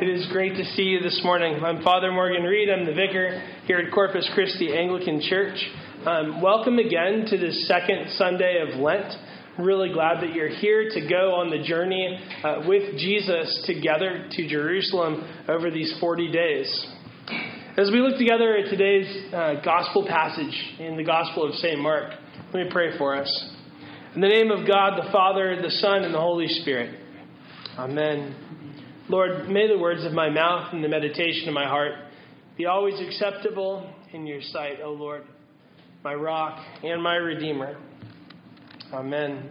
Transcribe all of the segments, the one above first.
It is great to see you this morning. I'm Father Morgan Reed. I'm the vicar here at Corpus Christi Anglican Church. Um, welcome again to the second Sunday of Lent. Really glad that you're here to go on the journey uh, with Jesus together to Jerusalem over these 40 days. As we look together at today's uh, gospel passage in the Gospel of St. Mark, let me pray for us. In the name of God, the Father, the Son, and the Holy Spirit. Amen. Lord, may the words of my mouth and the meditation of my heart be always acceptable in your sight, O Lord, my rock and my redeemer. Amen.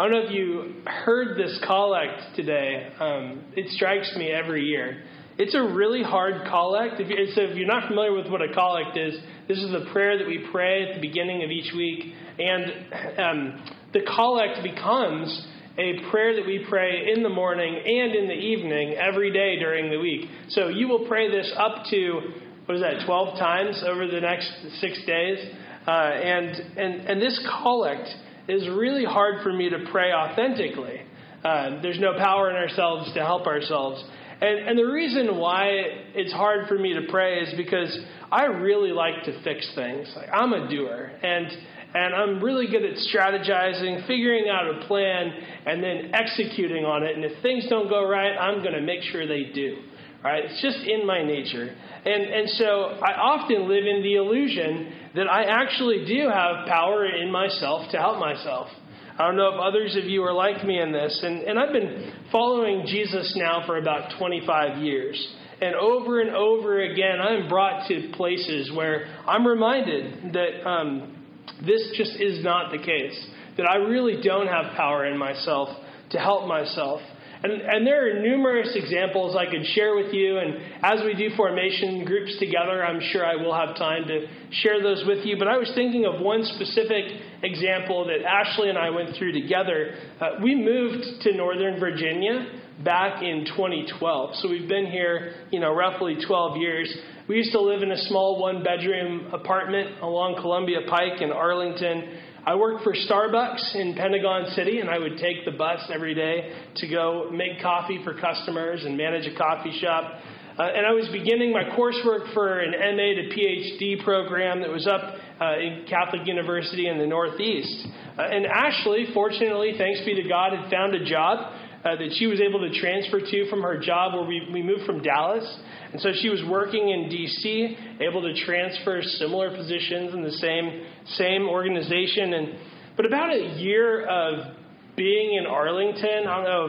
I don't know if you heard this collect today. Um, it strikes me every year. It's a really hard collect. If, you, so if you're not familiar with what a collect is, this is the prayer that we pray at the beginning of each week. And um, the collect becomes a prayer that we pray in the morning and in the evening every day during the week. So you will pray this up to, what is that, 12 times over the next six days. Uh, and, and, and this collect is really hard for me to pray authentically. Uh, there's no power in ourselves to help ourselves. And, and the reason why it's hard for me to pray is because I really like to fix things. Like, I'm a doer. And and I'm really good at strategizing, figuring out a plan, and then executing on it. And if things don't go right, I'm going to make sure they do. Right? It's just in my nature. And, and so I often live in the illusion that I actually do have power in myself to help myself. I don't know if others of you are like me in this. And, and I've been following Jesus now for about 25 years. And over and over again, I'm brought to places where I'm reminded that um, this just is not the case. That I really don't have power in myself to help myself. And, and there are numerous examples I could share with you. And as we do formation groups together, I'm sure I will have time to share those with you. But I was thinking of one specific example that Ashley and I went through together. Uh, we moved to Northern Virginia back in 2012. So we've been here, you know, roughly 12 years. We used to live in a small one bedroom apartment along Columbia Pike in Arlington. I worked for Starbucks in Pentagon City, and I would take the bus every day to go make coffee for customers and manage a coffee shop. Uh, and I was beginning my coursework for an MA to PhD program that was up uh, in Catholic University in the Northeast. Uh, and Ashley, fortunately, thanks be to God, had found a job uh, that she was able to transfer to from her job where we, we moved from Dallas. And so she was working in D.C., able to transfer similar positions in the same, same organization. And, but about a year of being in Arlington, I don't know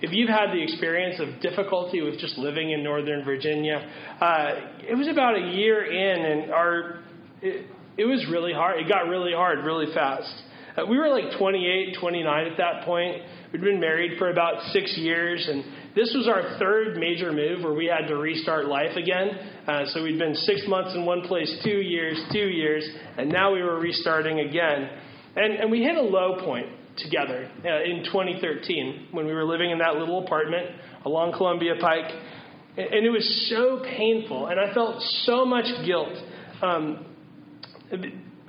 if, if you've had the experience of difficulty with just living in Northern Virginia. Uh, it was about a year in, and our it, it was really hard. It got really hard really fast. Uh, we were like 28, 29 at that point. We'd been married for about six years, and this was our third major move where we had to restart life again. Uh, so we'd been six months in one place, two years, two years, and now we were restarting again. And, and we hit a low point together uh, in 2013 when we were living in that little apartment along Columbia Pike. And it was so painful, and I felt so much guilt. Um,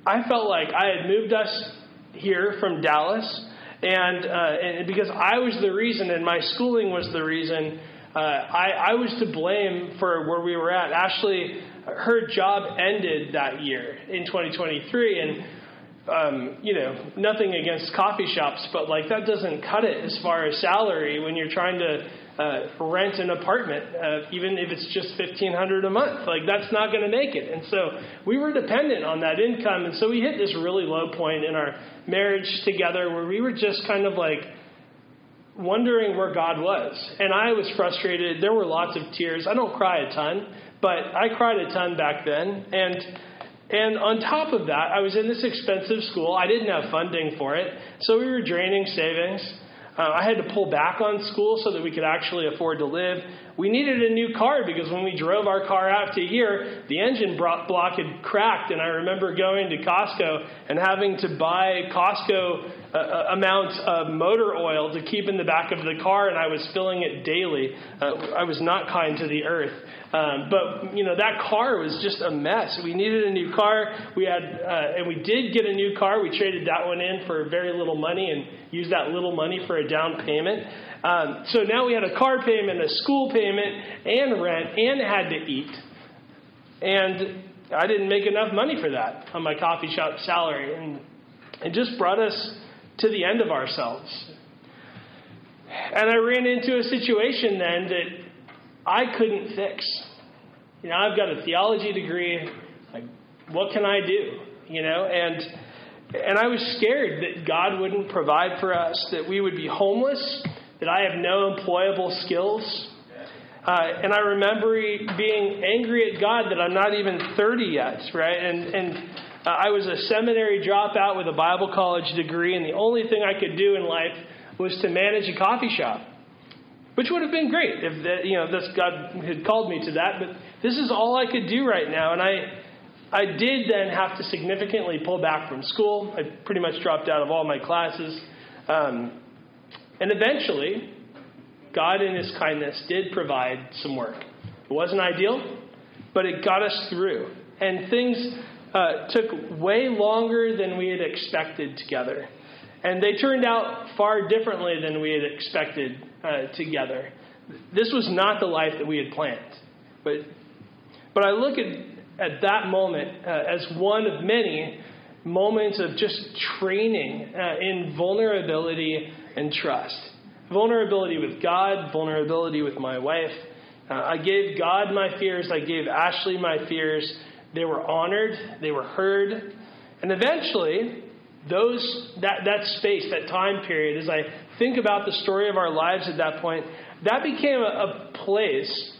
I felt like I had moved us here from Dallas and, uh, and because I was the reason and my schooling was the reason, uh, I, I was to blame for where we were at. Ashley, her job ended that year in 2023. And um, you know, nothing against coffee shops, but like that doesn't cut it as far as salary when you're trying to uh, rent an apartment, uh, even if it's just fifteen hundred a month. Like that's not going to make it. And so we were dependent on that income, and so we hit this really low point in our marriage together where we were just kind of like wondering where God was. And I was frustrated. There were lots of tears. I don't cry a ton, but I cried a ton back then. And and on top of that, I was in this expensive school. I didn't have funding for it, so we were draining savings. Uh, I had to pull back on school so that we could actually afford to live. We needed a new car because when we drove our car out to here, the engine block had cracked, and I remember going to Costco and having to buy Costco uh, amounts of motor oil to keep in the back of the car, and I was filling it daily. Uh, I was not kind to the earth. Um, but you know that car was just a mess. We needed a new car. We had, uh, and we did get a new car. We traded that one in for very little money and used that little money for a down payment. Um, so now we had a car payment, a school payment, and rent, and had to eat. And I didn't make enough money for that on my coffee shop salary, and it just brought us to the end of ourselves. And I ran into a situation then that I couldn't fix. You know, I've got a theology degree. Like, what can I do? You know, and and I was scared that God wouldn't provide for us, that we would be homeless, that I have no employable skills. Uh, and I remember being angry at God that I'm not even 30 yet, right? And and I was a seminary dropout with a Bible college degree, and the only thing I could do in life was to manage a coffee shop which would have been great if that, you know this God had called me to that. But this is all I could do right now, and I I did then have to significantly pull back from school. I pretty much dropped out of all my classes, um, and eventually, God in His kindness did provide some work. It wasn't ideal, but it got us through, and things uh, took way longer than we had expected together. And they turned out far differently than we had expected uh, together. This was not the life that we had planned. But, but I look at, at that moment uh, as one of many moments of just training uh, in vulnerability and trust. Vulnerability with God, vulnerability with my wife. Uh, I gave God my fears, I gave Ashley my fears. They were honored, they were heard. And eventually, those that, that space, that time period, as I think about the story of our lives at that point, that became a, a place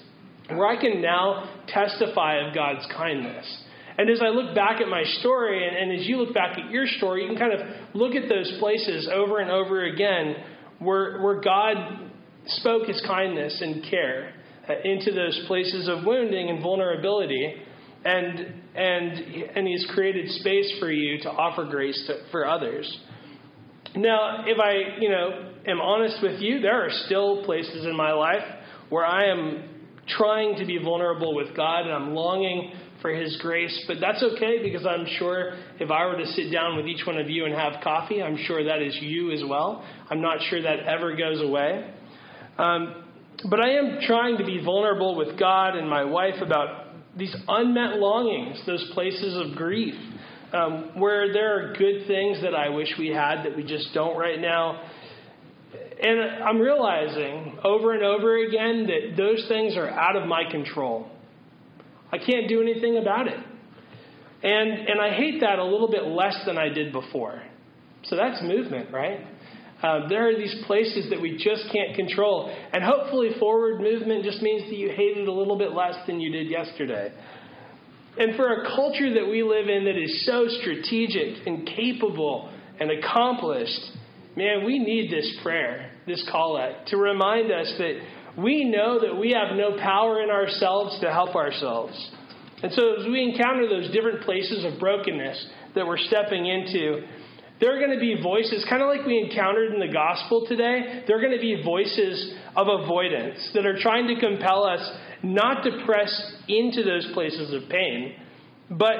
where I can now testify of God's kindness. And as I look back at my story, and, and as you look back at your story, you can kind of look at those places over and over again where, where God spoke his kindness and care uh, into those places of wounding and vulnerability and and and he's created space for you to offer grace to, for others. Now if i you know am honest with you there are still places in my life where i am trying to be vulnerable with god and i'm longing for his grace but that's okay because i'm sure if i were to sit down with each one of you and have coffee i'm sure that is you as well. I'm not sure that ever goes away. Um, but i am trying to be vulnerable with god and my wife about these unmet longings, those places of grief, um, where there are good things that I wish we had that we just don't right now. And I'm realizing over and over again that those things are out of my control. I can't do anything about it. And, and I hate that a little bit less than I did before. So that's movement, right? Uh, there are these places that we just can't control. And hopefully, forward movement just means that you hate it a little bit less than you did yesterday. And for a culture that we live in that is so strategic and capable and accomplished, man, we need this prayer, this call out, to remind us that we know that we have no power in ourselves to help ourselves. And so, as we encounter those different places of brokenness that we're stepping into, there are going to be voices, kind of like we encountered in the gospel today, there are going to be voices of avoidance that are trying to compel us not to press into those places of pain. But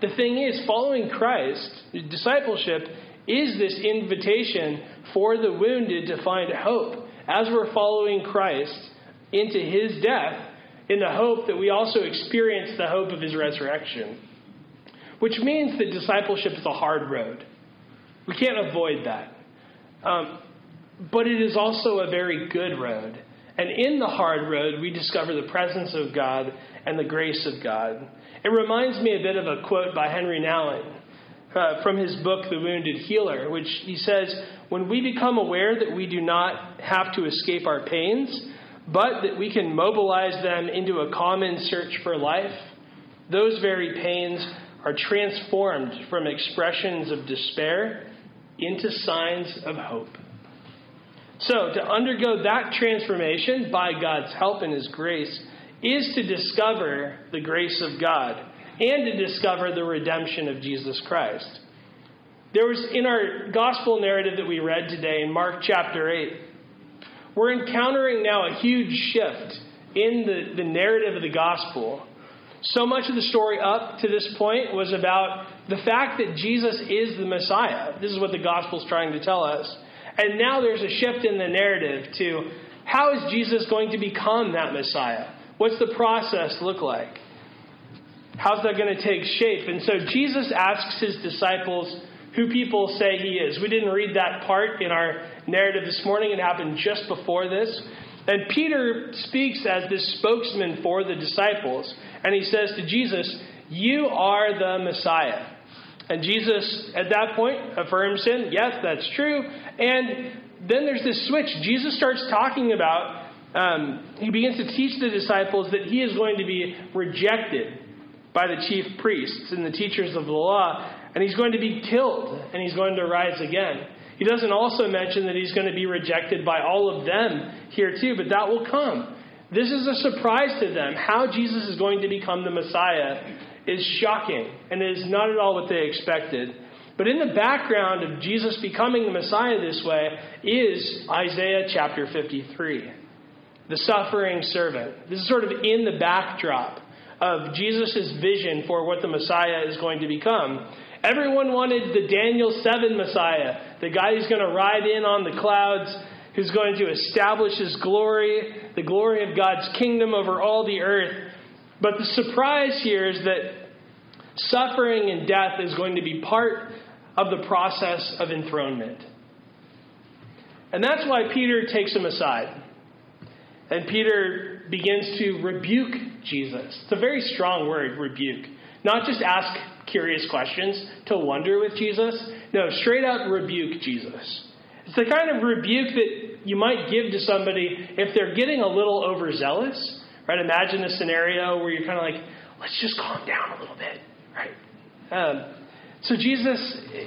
the thing is, following Christ, discipleship, is this invitation for the wounded to find hope as we're following Christ into his death in the hope that we also experience the hope of his resurrection. Which means that discipleship is a hard road. We can't avoid that. Um, but it is also a very good road. And in the hard road, we discover the presence of God and the grace of God. It reminds me a bit of a quote by Henri Nouwen uh, from his book, The Wounded Healer, which he says, When we become aware that we do not have to escape our pains, but that we can mobilize them into a common search for life, those very pains are transformed from expressions of despair into signs of hope. So, to undergo that transformation by God's help and His grace is to discover the grace of God and to discover the redemption of Jesus Christ. There was in our gospel narrative that we read today in Mark chapter 8, we're encountering now a huge shift in the, the narrative of the gospel. So much of the story up to this point was about the fact that Jesus is the Messiah. This is what the gospel is trying to tell us. And now there's a shift in the narrative to how is Jesus going to become that Messiah? What's the process look like? How's that going to take shape? And so Jesus asks his disciples who people say he is. We didn't read that part in our narrative this morning, it happened just before this. And Peter speaks as this spokesman for the disciples, and he says to Jesus, You are the Messiah. And Jesus, at that point, affirms him, yes, that's true. And then there's this switch. Jesus starts talking about, um, he begins to teach the disciples that he is going to be rejected by the chief priests and the teachers of the law, and he's going to be killed, and he's going to rise again. He doesn't also mention that he's going to be rejected by all of them here too, but that will come. This is a surprise to them. How Jesus is going to become the Messiah is shocking and is not at all what they expected. But in the background of Jesus becoming the Messiah this way is Isaiah chapter 53, the suffering servant. This is sort of in the backdrop of Jesus' vision for what the Messiah is going to become. Everyone wanted the Daniel 7 Messiah, the guy who's going to ride in on the clouds, who's going to establish his glory, the glory of God's kingdom over all the earth. But the surprise here is that suffering and death is going to be part of the process of enthronement. And that's why Peter takes him aside. And Peter begins to rebuke Jesus. It's a very strong word, rebuke. Not just ask curious questions to wonder with Jesus. No, straight out rebuke Jesus. It's the kind of rebuke that you might give to somebody if they're getting a little overzealous Right? Imagine a scenario where you're kind of like, let's just calm down a little bit. Right? Um, so Jesus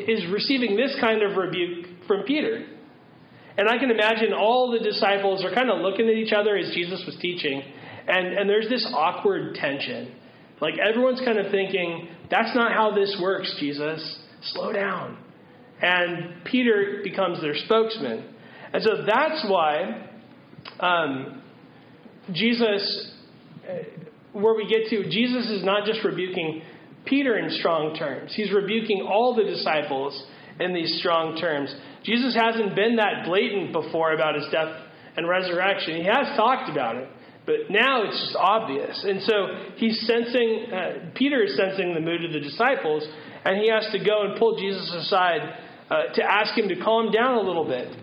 is receiving this kind of rebuke from Peter. And I can imagine all the disciples are kind of looking at each other as Jesus was teaching, and, and there's this awkward tension. Like everyone's kind of thinking, that's not how this works, Jesus. Slow down. And Peter becomes their spokesman. And so that's why um, Jesus where we get to, Jesus is not just rebuking Peter in strong terms, he's rebuking all the disciples in these strong terms. Jesus hasn't been that blatant before about his death and resurrection. He has talked about it, but now it's just obvious. And so he's sensing, uh, Peter is sensing the mood of the disciples, and he has to go and pull Jesus aside uh, to ask him to calm down a little bit.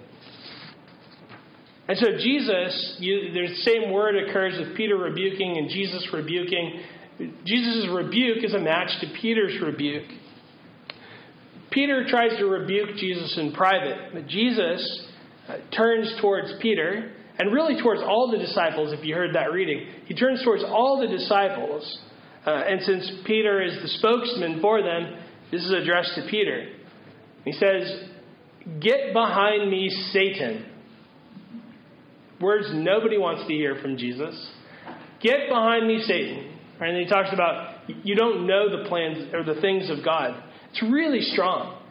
And so Jesus, you, the same word occurs with Peter rebuking and Jesus rebuking. Jesus' rebuke is a match to Peter's rebuke. Peter tries to rebuke Jesus in private, but Jesus uh, turns towards Peter and really towards all the disciples, if you heard that reading. He turns towards all the disciples. Uh, and since Peter is the spokesman for them, this is addressed to Peter. He says, Get behind me, Satan. Words nobody wants to hear from Jesus. Get behind me, Satan. And he talks about you don't know the plans or the things of God. It's really strong.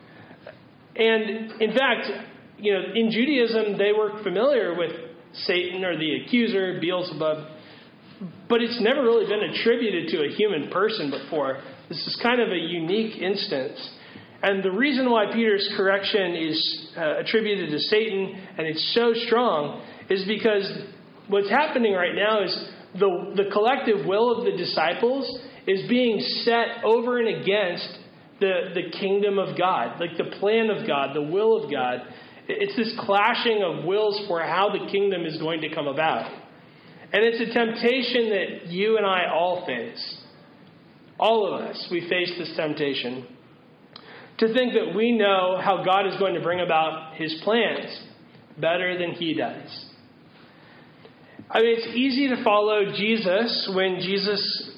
And in fact, you know, in Judaism, they were familiar with Satan or the accuser, Beelzebub, but it's never really been attributed to a human person before. This is kind of a unique instance. And the reason why Peter's correction is uh, attributed to Satan and it's so strong is because what's happening right now is the, the collective will of the disciples is being set over and against the, the kingdom of God, like the plan of God, the will of God. It's this clashing of wills for how the kingdom is going to come about. And it's a temptation that you and I all face. All of us, we face this temptation to think that we know how God is going to bring about his plans better than he does. I mean, it's easy to follow Jesus when Jesus,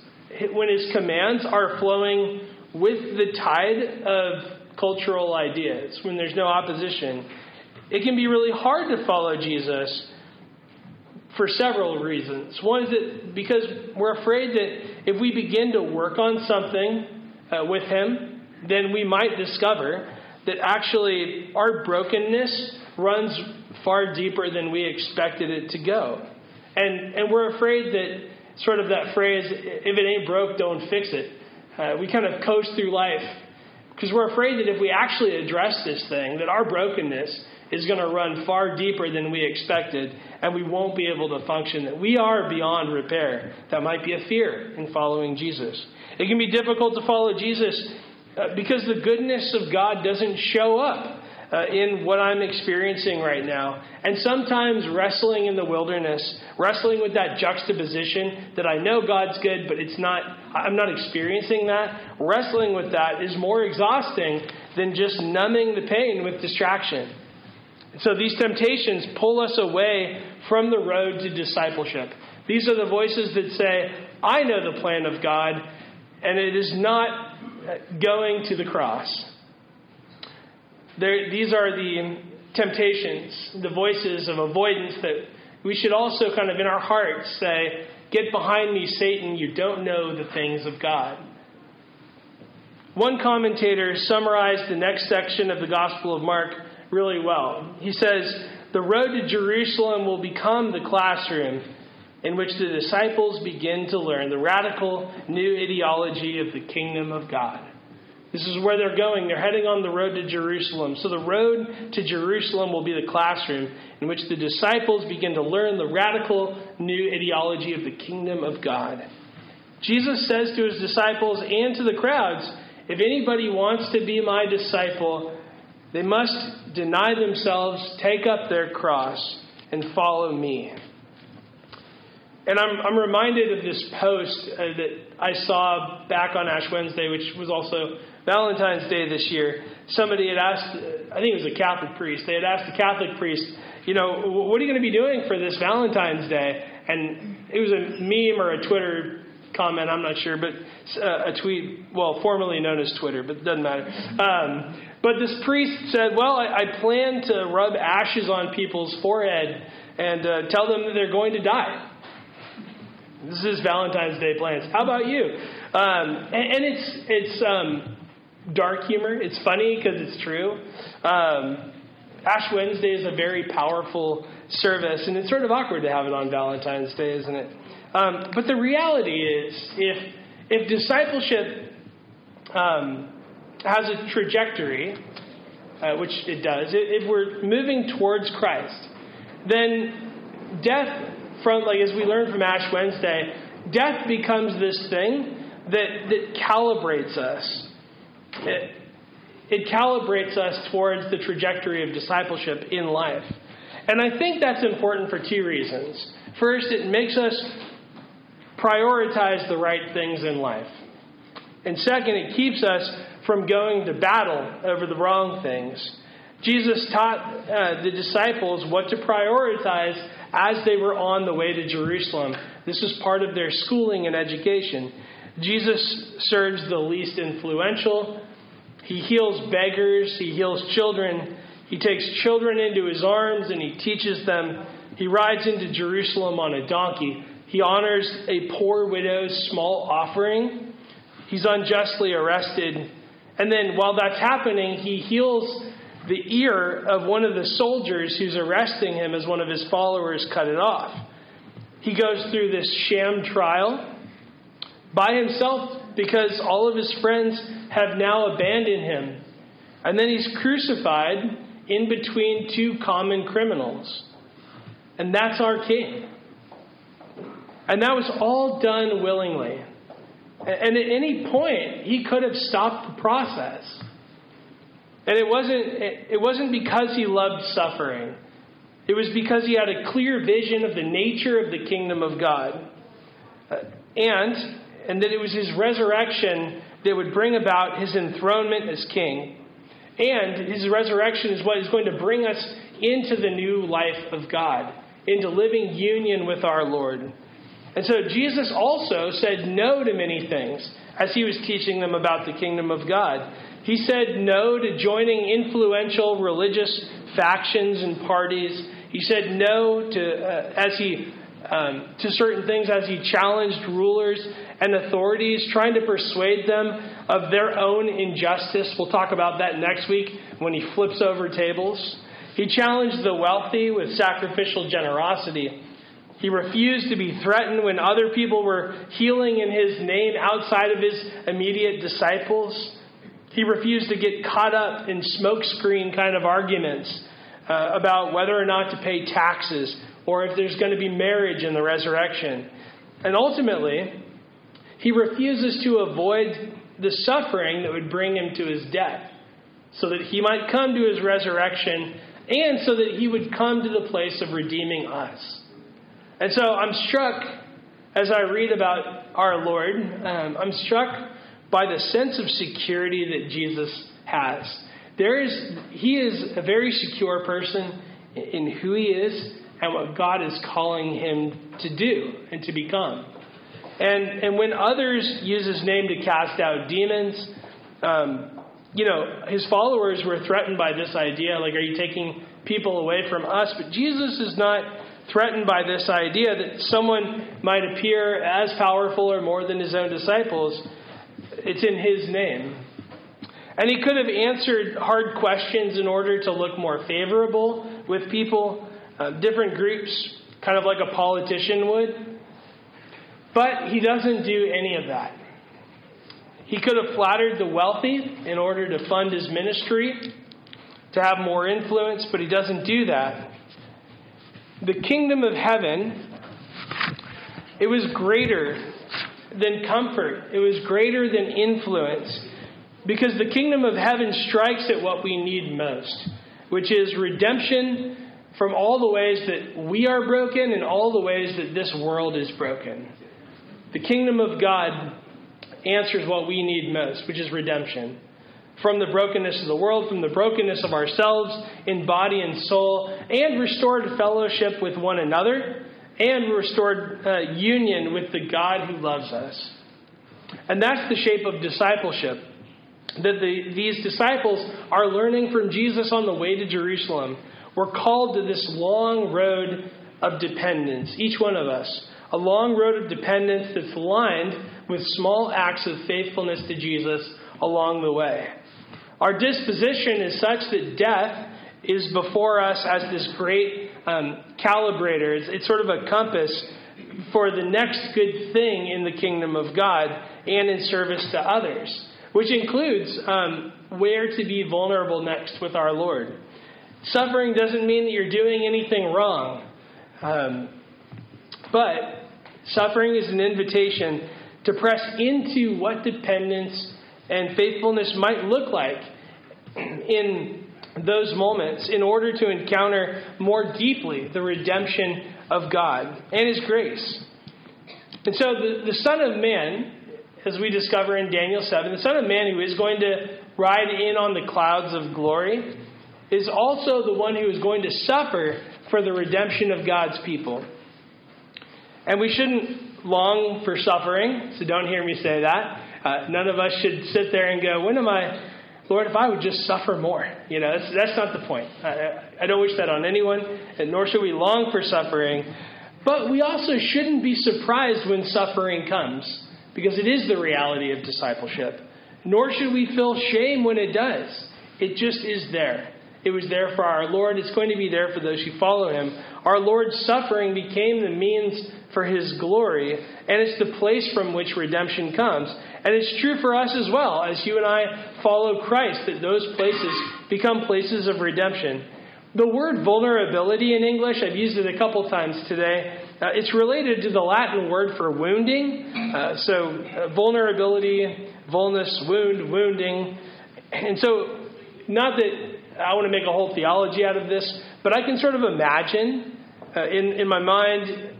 when his commands are flowing with the tide of cultural ideas, when there's no opposition. it can be really hard to follow Jesus for several reasons. One is that because we're afraid that if we begin to work on something uh, with Him, then we might discover that actually our brokenness runs far deeper than we expected it to go. And, and we're afraid that, sort of that phrase, if it ain't broke, don't fix it. Uh, we kind of coast through life because we're afraid that if we actually address this thing, that our brokenness is going to run far deeper than we expected, and we won't be able to function, that we are beyond repair. That might be a fear in following Jesus. It can be difficult to follow Jesus uh, because the goodness of God doesn't show up uh, in what I'm experiencing right now. And sometimes wrestling in the wilderness, wrestling with that juxtaposition that I know God's good, but it's not, I'm not experiencing that. Wrestling with that is more exhausting than just numbing the pain with distraction. So these temptations pull us away from the road to discipleship. These are the voices that say, I know the plan of God, and it is not going to the cross. There, these are the temptations, the voices of avoidance that we should also kind of in our hearts say, Get behind me, Satan, you don't know the things of God. One commentator summarized the next section of the Gospel of Mark really well. He says, The road to Jerusalem will become the classroom in which the disciples begin to learn the radical new ideology of the kingdom of God. This is where they're going. They're heading on the road to Jerusalem. So, the road to Jerusalem will be the classroom in which the disciples begin to learn the radical new ideology of the kingdom of God. Jesus says to his disciples and to the crowds if anybody wants to be my disciple, they must deny themselves, take up their cross, and follow me. And I'm, I'm reminded of this post uh, that I saw back on Ash Wednesday, which was also Valentine's Day this year. Somebody had asked, I think it was a Catholic priest, they had asked the Catholic priest, you know, what are you going to be doing for this Valentine's Day? And it was a meme or a Twitter comment, I'm not sure, but uh, a tweet, well, formerly known as Twitter, but it doesn't matter. Um, but this priest said, Well, I, I plan to rub ashes on people's forehead and uh, tell them that they're going to die. This is Valentine's Day plans. How about you? Um, and, and, it's it's um, dark humor. It's funny because it's true. Um, Ash Wednesday is a very powerful service, and it's sort of awkward to have it on Valentine's Day, isn't it? Um, but the reality is, if if discipleship um, has a trajectory, uh, which it does, if we're moving towards Christ, then death, from like as we learned from Ash Wednesday, death becomes this thing that that calibrates us. It, it calibrates us towards the trajectory of discipleship in life. And I think that's important for two reasons. First, it makes us prioritize the right things in life. And second, it keeps us from going to battle over the wrong things. Jesus taught uh, the disciples what to prioritize as they were on the way to Jerusalem. This is part of their schooling and education. Jesus serves the least influential. He heals beggars. He heals children. He takes children into his arms and he teaches them. He rides into Jerusalem on a donkey. He honors a poor widow's small offering. He's unjustly arrested and then while that's happening, he heals the ear of one of the soldiers who's arresting him as one of his followers cut it off. He goes through this sham trial by himself because all of his friends have now abandoned him. And then he's crucified in between two common criminals. And that's our king. And that was all done willingly. And at any point, he could have stopped the process. And it wasn't, it wasn't because he loved suffering. It was because he had a clear vision of the nature of the kingdom of God. Uh, and, and that it was his resurrection that would bring about his enthronement as king. And his resurrection is what is going to bring us into the new life of God, into living union with our Lord. And so Jesus also said no to many things as he was teaching them about the kingdom of God. He said no to joining influential religious factions and parties. He said no to uh, as he um, to certain things as he challenged rulers and authorities, trying to persuade them of their own injustice. We'll talk about that next week when he flips over tables. He challenged the wealthy with sacrificial generosity. He refused to be threatened when other people were healing in his name outside of his immediate disciples. He refused to get caught up in smokescreen kind of arguments uh, about whether or not to pay taxes or if there's going to be marriage in the resurrection. And ultimately, he refuses to avoid the suffering that would bring him to his death so that he might come to his resurrection and so that he would come to the place of redeeming us. And so I'm struck as I read about our Lord, um, I'm struck by the sense of security that Jesus has. There is, he is a very secure person in who he is and what God is calling him to do and to become. And, and when others use his name to cast out demons, um, you know, his followers were threatened by this idea like, are you taking people away from us? But Jesus is not threatened by this idea that someone might appear as powerful or more than his own disciples. It's in his name. And he could have answered hard questions in order to look more favorable with people, uh, different groups, kind of like a politician would. But he doesn't do any of that. He could have flattered the wealthy in order to fund his ministry, to have more influence, but he doesn't do that. The kingdom of heaven, it was greater than comfort, it was greater than influence, because the kingdom of heaven strikes at what we need most, which is redemption from all the ways that we are broken and all the ways that this world is broken. The kingdom of God answers what we need most, which is redemption. From the brokenness of the world, from the brokenness of ourselves in body and soul, and restored fellowship with one another, and restored uh, union with the God who loves us. And that's the shape of discipleship. That the, these disciples are learning from Jesus on the way to Jerusalem. We're called to this long road of dependence, each one of us a long road of dependence that's lined with small acts of faithfulness to Jesus along the way. Our disposition is such that death is before us as this great um, calibrator. It's, it's sort of a compass for the next good thing in the kingdom of God and in service to others, which includes um, where to be vulnerable next with our Lord. Suffering doesn't mean that you're doing anything wrong. Um, but Suffering is an invitation to press into what dependence and faithfulness might look like in those moments in order to encounter more deeply the redemption of God and His grace. And so the, the Son of Man, as we discover in Daniel 7, the Son of Man who is going to ride in on the clouds of glory is also the one who is going to suffer for the redemption of God's people. And we shouldn't long for suffering, so don't hear me say that. Uh, none of us should sit there and go, when am I, Lord, if I would just suffer more. You know, that's, that's not the point. I, I don't wish that on anyone, and nor should we long for suffering. But we also shouldn't be surprised when suffering comes, because it is the reality of discipleship. Nor should we feel shame when it does. It just is there. It was there for our Lord. It's going to be there for those who follow him. Our Lord's suffering became the means for his glory, and it's the place from which redemption comes. And it's true for us as well, as you and I follow Christ, that those places become places of redemption. The word vulnerability in English, I've used it a couple times today. Uh, it's related to the Latin word for wounding. Uh, so, uh, vulnerability, vulnus, wound, wounding. And so, not that I want to make a whole theology out of this, but I can sort of imagine uh, in, in my mind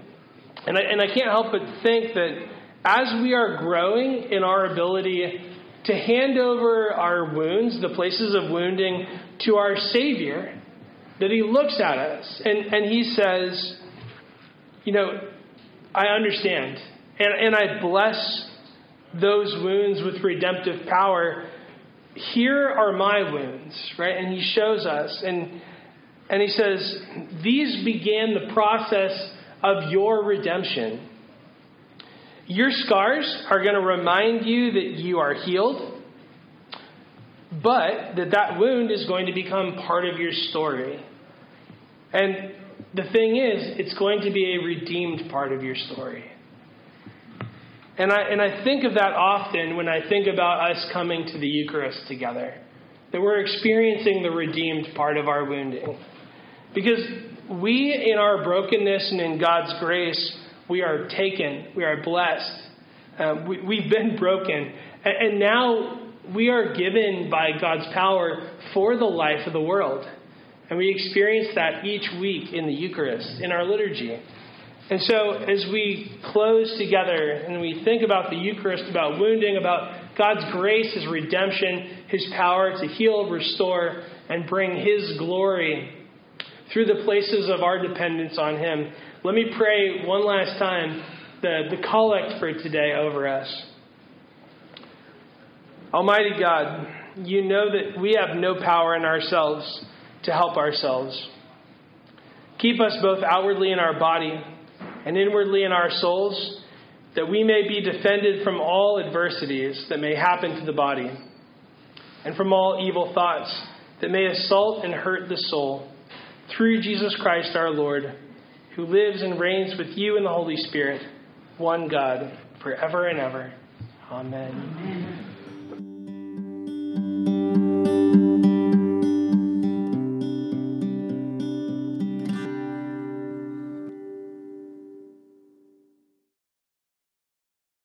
and I, and I can't help but think that as we are growing in our ability to hand over our wounds, the places of wounding, to our Savior, that He looks at us and, and He says, You know, I understand. And, and I bless those wounds with redemptive power. Here are my wounds, right? And he shows us. And, and he says, These began the process of your redemption. Your scars are going to remind you that you are healed, but that that wound is going to become part of your story. And the thing is, it's going to be a redeemed part of your story. And I, and I think of that often when I think about us coming to the Eucharist together, that we're experiencing the redeemed part of our wounding. Because we, in our brokenness and in God's grace, we are taken, we are blessed. Um, we, we've been broken. And, and now we are given by God's power for the life of the world. And we experience that each week in the Eucharist, in our liturgy. And so, as we close together and we think about the Eucharist, about wounding, about God's grace, His redemption, His power to heal, restore, and bring His glory through the places of our dependence on Him, let me pray one last time the, the collect for today over us. Almighty God, you know that we have no power in ourselves to help ourselves. Keep us both outwardly in our body and inwardly in our souls, that we may be defended from all adversities that may happen to the body, and from all evil thoughts that may assault and hurt the soul, through Jesus Christ our Lord, who lives and reigns with you in the Holy Spirit, one God, forever and ever. Amen. Amen.